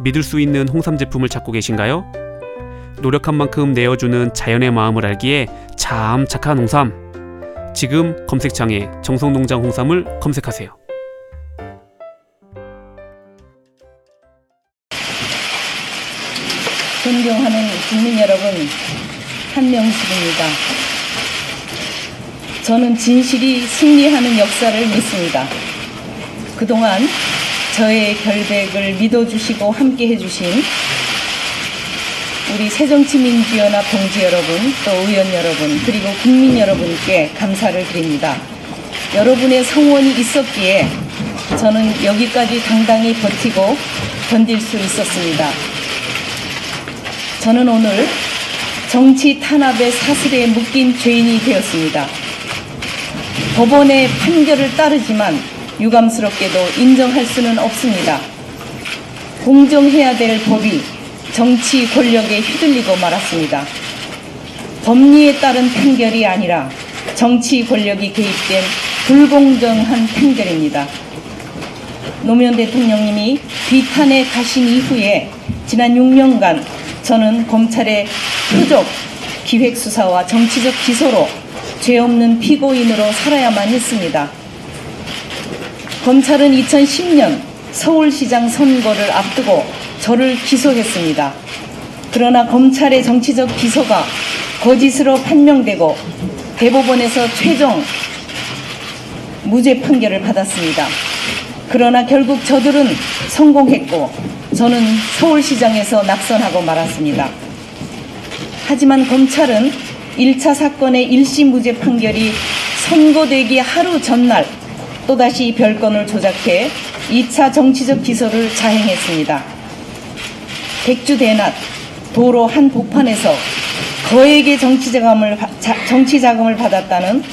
믿을 수 있는 홍삼 제품을 찾고 계신가요? 노력한 만큼 내어주는 자연의 마음을 알기에 참 착한 홍삼. 지금 검색창에 정성농장 홍삼을 검색하세요. 존경하는 국민 여러분, 한명숙입니다. 저는 진실이 승리하는 역사를 믿습니다. 그동안 저의 결백을 믿어주시고 함께 해주신 우리 새정치민주연합 동지 여러분, 또 의원 여러분, 그리고 국민 여러분께 감사를 드립니다. 여러분의 성원이 있었기에 저는 여기까지 당당히 버티고 견딜 수 있었습니다. 저는 오늘 정치 탄압의 사슬에 묶인 죄인이 되었습니다. 법원의 판결을 따르지만 유감스럽게도 인정할 수는 없습니다. 공정해야 될 법이 정치 권력에 휘둘리고 말았습니다. 법리에 따른 판결이 아니라 정치 권력이 개입된 불공정한 판결입니다. 노무현 대통령님이 비탄에 가신 이후에 지난 6년간 저는 검찰의 표적 기획수사와 정치적 기소로 죄 없는 피고인으로 살아야만 했습니다. 검찰은 2010년 서울시장 선거를 앞두고 저를 기소했습니다. 그러나 검찰의 정치적 기소가 거짓으로 판명되고 대법원에서 최종 무죄 판결을 받았습니다. 그러나 결국 저들은 성공했고 저는 서울시장에서 낙선하고 말았습니다. 하지만 검찰은 1차 사건의 1심 무죄 판결이 선고되기 하루 전날 또다시 별건을 조작해 2차 정치적 기소를 자행했습니다. 백주 대낮 도로 한 복판에서 거액의 정치 자금을, 정치 자금을 받았다는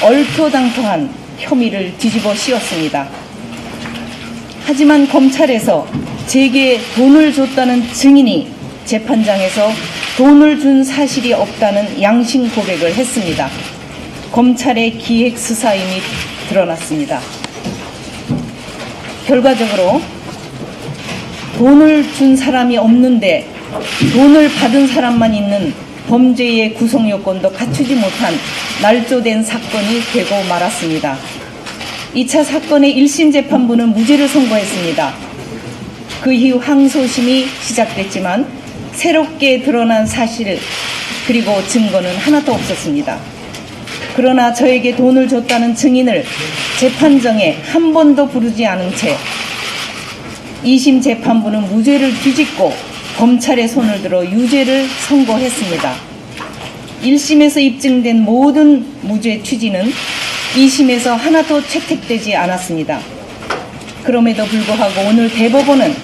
얼토당토한 혐의를 뒤집어 씌웠습니다. 하지만 검찰에서 제게 돈을 줬다는 증인이 재판장에서 돈을 준 사실이 없다는 양심 고백을 했습니다. 검찰의 기획 수사임이 드러났습니다. 결과적으로 돈을 준 사람이 없는데 돈을 받은 사람만 있는 범죄의 구성 요건도 갖추지 못한 날조된 사건이 되고 말았습니다. 2차 사건의 1심 재판부는 무죄를 선고했습니다. 그 이후 항소심이 시작됐지만 새롭게 드러난 사실 그리고 증거는 하나도 없었습니다. 그러나 저에게 돈을 줬다는 증인을 재판정에 한 번도 부르지 않은 채 2심 재판부는 무죄를 뒤집고 검찰의 손을 들어 유죄를 선고했습니다. 1심에서 입증된 모든 무죄 취지는 2심에서 하나도 채택되지 않았습니다. 그럼에도 불구하고 오늘 대법원은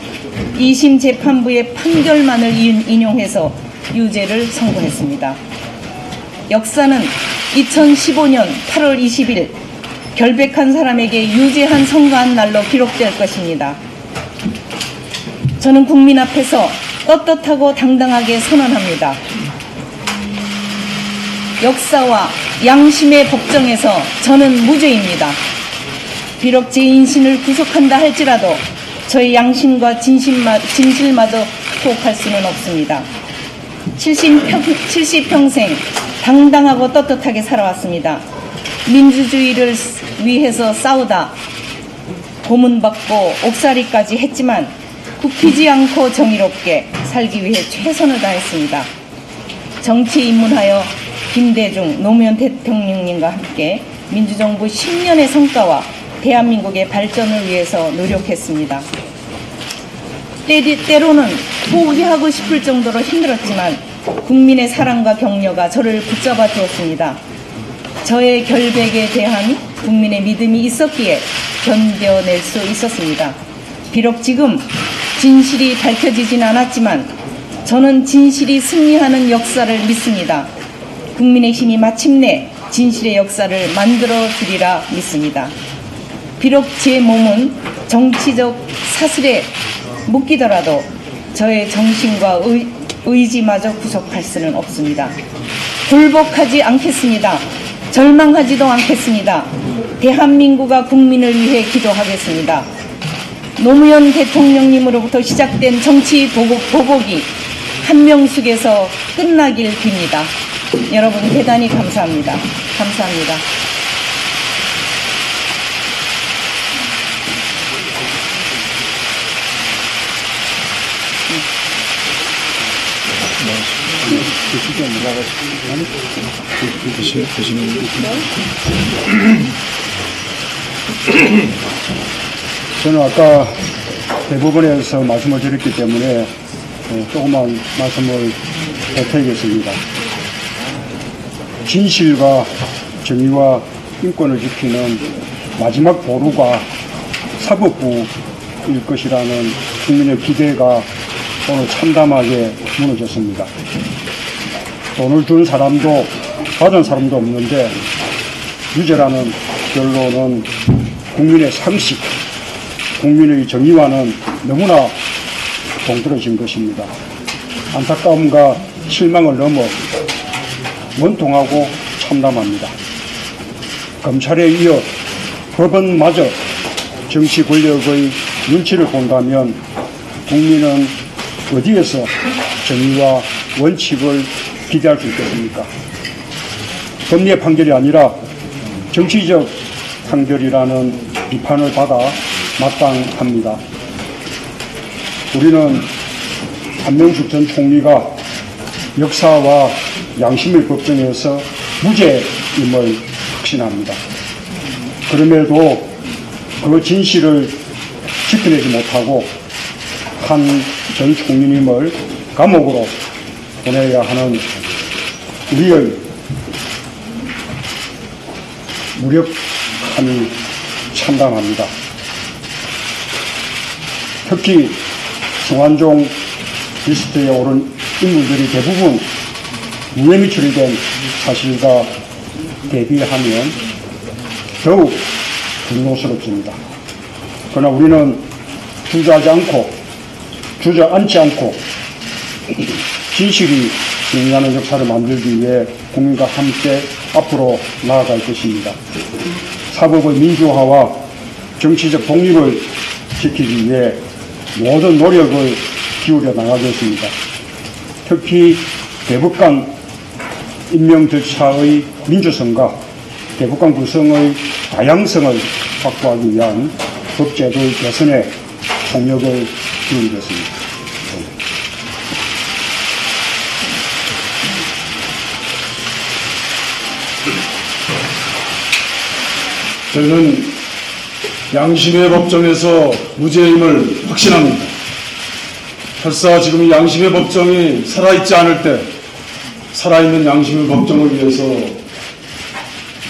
2심 재판부의 판결만을 인- 인용해서 유죄를 선고했습니다. 역사는 2015년 8월 20일 결백한 사람에게 유죄한 선고한 날로 기록될 것입니다. 저는 국민 앞에서 떳떳하고 당당하게 선언합니다. 역사와 양심의 법정에서 저는 무죄입니다. 비록 제 인신을 구속한다 할지라도 저의 양심과 진심마, 진실마저 구속할 수는 없습니다. 70평, 70 평생 당당하고 떳떳하게 살아왔습니다. 민주주의를 위해서 싸우다 고문받고 옥살이까지 했지만 굽히지 않고 정의롭게 살기 위해 최선을 다했습니다. 정치에 입문하여 김대중, 노무현 대통령님과 함께 민주정부 10년의 성과와 대한민국의 발전을 위해서 노력했습니다. 때, 때로는 포기하고 싶을 정도로 힘들었지만 국민의 사랑과 격려가 저를 붙잡아 주었습니다. 저의 결백에 대한 국민의 믿음이 있었기에 견뎌낼 수 있었습니다. 비록 지금 진실이 밝혀지진 않았지만 저는 진실이 승리하는 역사를 믿습니다. 국민의 힘이 마침내 진실의 역사를 만들어 주리라 믿습니다. 비록 제 몸은 정치적 사슬에 묶이더라도 저의 정신과 의, 의지마저 구속할 수는 없습니다. 굴복하지 않겠습니다. 절망하지도 않겠습니다. 대한민국과 국민을 위해 기도하겠습니다. 노무현 대통령님으로부터 시작된 정치 보복, 보복이 한명숙에서 끝나길 빕니다. 여러분 대단히 감사합니다. 감사합니다. 저는 아까 대부분에서 말씀을 드렸기 때문에 어, 조금만 말씀을 보태겠습니다. 진실과 정의와 인권을 지키는 마지막 보루가 사법부일 것이라는 국민의 기대가 오늘 참담하게 무너졌습니다. 돈을 준 사람도 받은 사람도 없는데 유죄라는 결론은 국민의 상식, 국민의 정의와는 너무나 동떨어진 것입니다. 안타까움과 실망을 넘어 원통하고 참담합니다. 검찰에 이어 법원마저 정치 권력의 눈치를 본다면 국민은 어디에서 정의와 원칙을 기대할 수 있겠습니까? 법리의 판결이 아니라 정치적 판결이라는 비판을 받아 마땅합니다. 우리는 한명숙 전 총리가 역사와 양심의 법정에서 무죄임을 확신합니다. 그럼에도 그 진실을 지켜내지 못하고 한 전 총리님을 감옥으로 보내야 하는 우리의 무력함이 참담합니다. 특히 성완종 리스트에 오른 인물들이 대부분 무혐의 처리된 사실과 대비하면 더욱 분노스럽습니다. 그러나 우리는 주저하지 않고 주저앉지 않고 진실이 승리하는 역사를 만들기 위해 국민과 함께 앞으로 나아갈 것입니다. 사법의 민주화와 정치적 독립을 지키기 위해 모든 노력을 기울여 나가겠습니다. 특히 대법관 임명 절차의 민주성과 대법관 구성의 다양성을 확보하기 위한 법제도의 개선에 총력을 기울이겠습니다. 저는 양심의 법정에서 무죄임을 확신합니다. 설사 지금 양심의 법정이 살아있지 않을 때 살아있는 양심의 법정을 위해서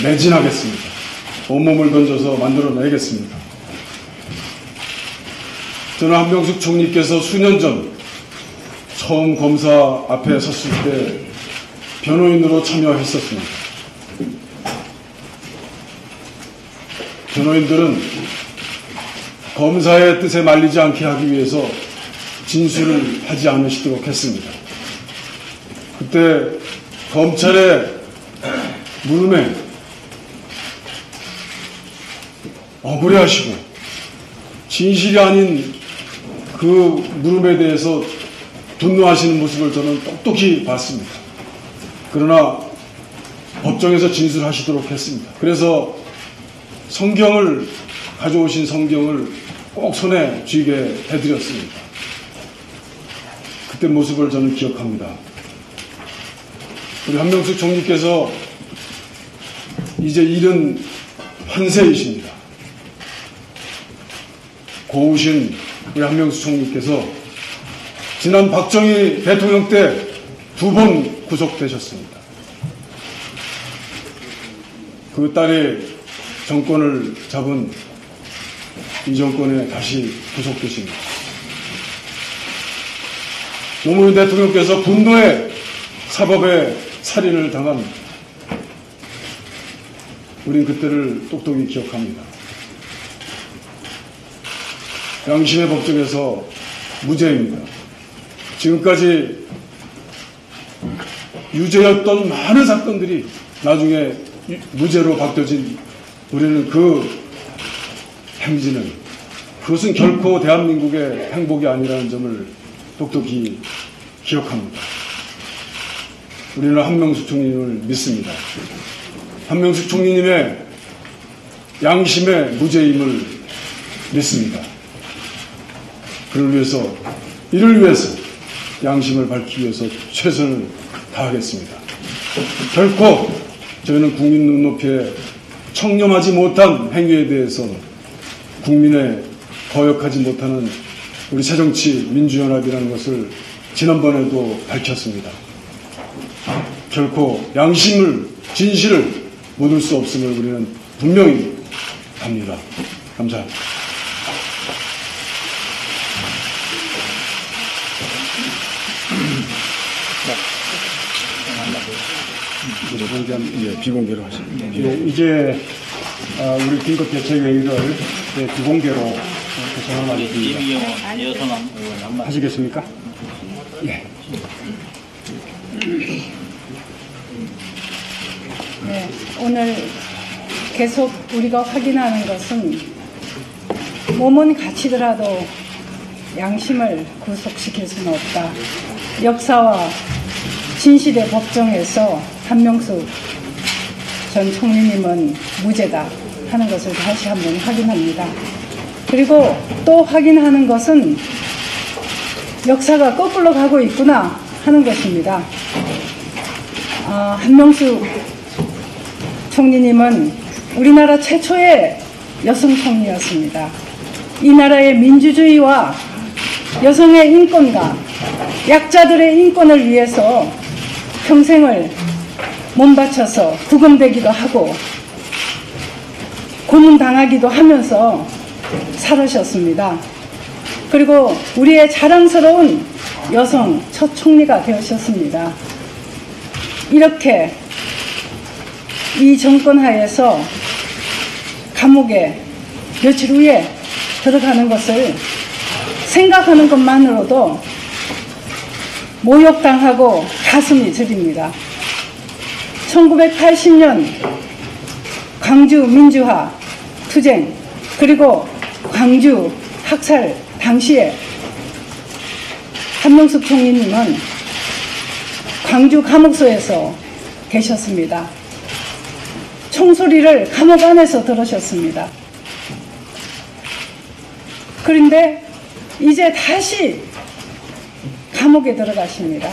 매진하겠습니다. 온몸을 던져서 만들어내겠습니다. 저는 한명숙 총리께서 수년 전 처음 검사 앞에 섰을 때 변호인으로 참여했었습니다. 변호인들은 검사의 뜻에 말리지 않게 하기 위해서 진술을 하지 않으시도록 했습니다. 그때 검찰의 물음에 억울해하시고 진실이 아닌 그 물음에 대해서 분노하시는 모습을 저는 똑똑히 봤습니다. 그러나 법정에서 진술하시도록 했습니다. 그래서 성경을 가져오신 성경을 꼭 손에 쥐게 해드렸습니다. 그때 모습을 저는 기억합니다. 우리 한명숙 총리께서 이제 일은 환세이십니다. 고우신 우리 한명숙 총리께서 지난 박정희 대통령 때 두 번 구속되셨습니다. 그 딸이 정권을 잡은 이 정권에 다시 구속되십니다. 노무현 대통령께서 분노의 사법의 살인을 당한 우린 그때를 똑똑히 기억합니다. 양심의 법정에서 무죄입니다. 지금까지 유죄였던 많은 사건들이 나중에 유- 무죄로 바뀌어진 우리는 그 행진은 그것은 결코 대한민국의 행복이 아니라는 점을 똑똑히 기억합니다. 우리는 한명숙 총리님을 믿습니다. 한명숙 총리님의 양심의 무죄임을 믿습니다. 그를 위해서, 이를 위해서 양심을 밝히기 위해서 최선을 다하겠습니다. 결코 저희는 국민 눈높이에 청렴하지 못한 행위에 대해서 국민의 거역하지 못하는 우리 새정치 민주연합이라는 것을 지난번에도 밝혔습니다. 결코 양심을, 진실을 묻을 수 없음을 우리는 분명히 합니다. 감사합니다. 예, 비공개로 하십니다. 예, 이제 어, 우리 긴급 대책 회의를 예, 비공개로 어, 구성하겠습니다. 하시겠습니까? 예. 네, 오늘 계속 우리가 확인하는 것은 몸은 갇히더라도 양심을 구속시킬 수는 없다. 역사와 진실의 법정에서 한명숙 전 총리님은 무죄다 하는 것을 다시 한번 확인합니다. 그리고 또 확인하는 것은 역사가 거꾸로 가고 있구나 하는 것입니다. 아, 한명숙 총리님은 우리나라 최초의 여성 총리였습니다. 이 나라의 민주주의와 여성의 인권과 약자들의 인권을 위해서 평생을 몸 바쳐서 구금되기도 하고 고문당하기도 하면서 살으셨습니다. 그리고 우리의 자랑스러운 여성 첫 총리가 되셨습니다. 이렇게 이 정권 하에서 감옥에 며칠 후에 들어가는 것을 생각하는 것만으로도 모욕당하고 가슴이 저립니다. 1980년 광주 민주화 투쟁 그리고 광주 학살 당시에 한명숙 총리님은 광주 감옥소에서 계셨습니다. 총소리를 감옥 안에서 들으셨습니다. 그런데 이제 다시 감옥에 들어가십니다.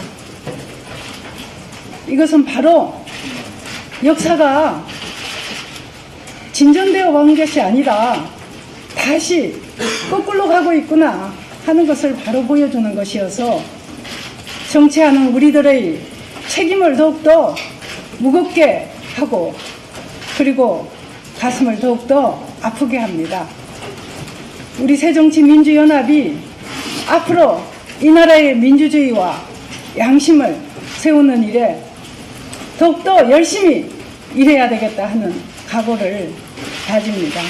이것은 바로 역사가 진전되어 간 것이 아니라 다시 거꾸로 가고 있구나 하는 것을 바로 보여주는 것이어서 정치하는 우리들의 책임을 더욱더 무겁게 하고 그리고 가슴을 더욱더 아프게 합니다. 우리 새정치민주연합이 앞으로 이 나라의 민주주의와 양심을 세우는 일에 더욱더 열심히 일해야 되겠다 하는 각오를 다집니다.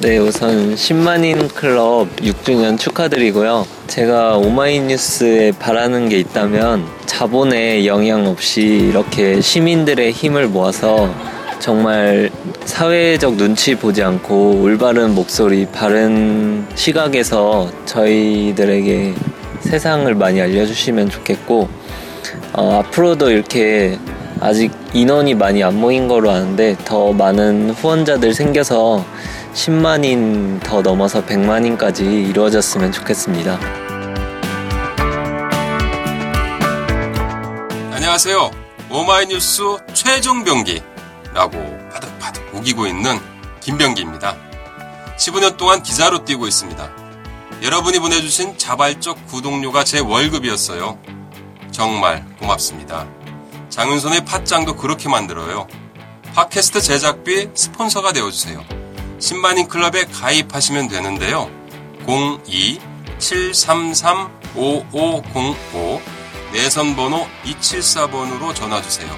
네, 우선 10만인 클럽 6주년 축하드리고요. 제가 오마이뉴스에 바라는 게 있다면 자본의 영향 없이 이렇게 시민들의 힘을 모아서 정말 사회적 눈치 보지 않고 올바른 목소리, 바른 시각에서 저희들에게 세상을 많이 알려주시면 좋겠고, 어, 앞으로도 이렇게 아직 인원이 많이 안 모인 거로 아는데 더 많은 후원자들 생겨서 10만인 더 넘어서 100만인까지 이루어졌으면 좋겠습니다. 안녕하세요. 오마이뉴스 최종 병기 라고 바득바득 우기고 있는 김병기입니다. 15년 동안 기자로 뛰고 있습니다. 여러분이 보내주신 자발적 구독료가 제 월급이었어요. 정말 고맙습니다. 장윤선의 팟짱도 그렇게 만들어요. 팟캐스트 제작비 스폰서가 되어주세요. 10만인 클럽에 가입하시면 되는데요. 02-733-5505 내선번호 274번으로 전화주세요.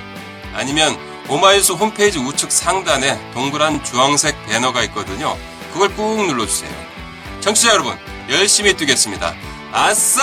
아니면 오마이뉴스 홈페이지 우측 상단에 동그란 주황색 배너가 있거든요. 그걸 꾹 눌러주세요. 청취자 여러분, 열심히 뛰겠습니다. 아싸!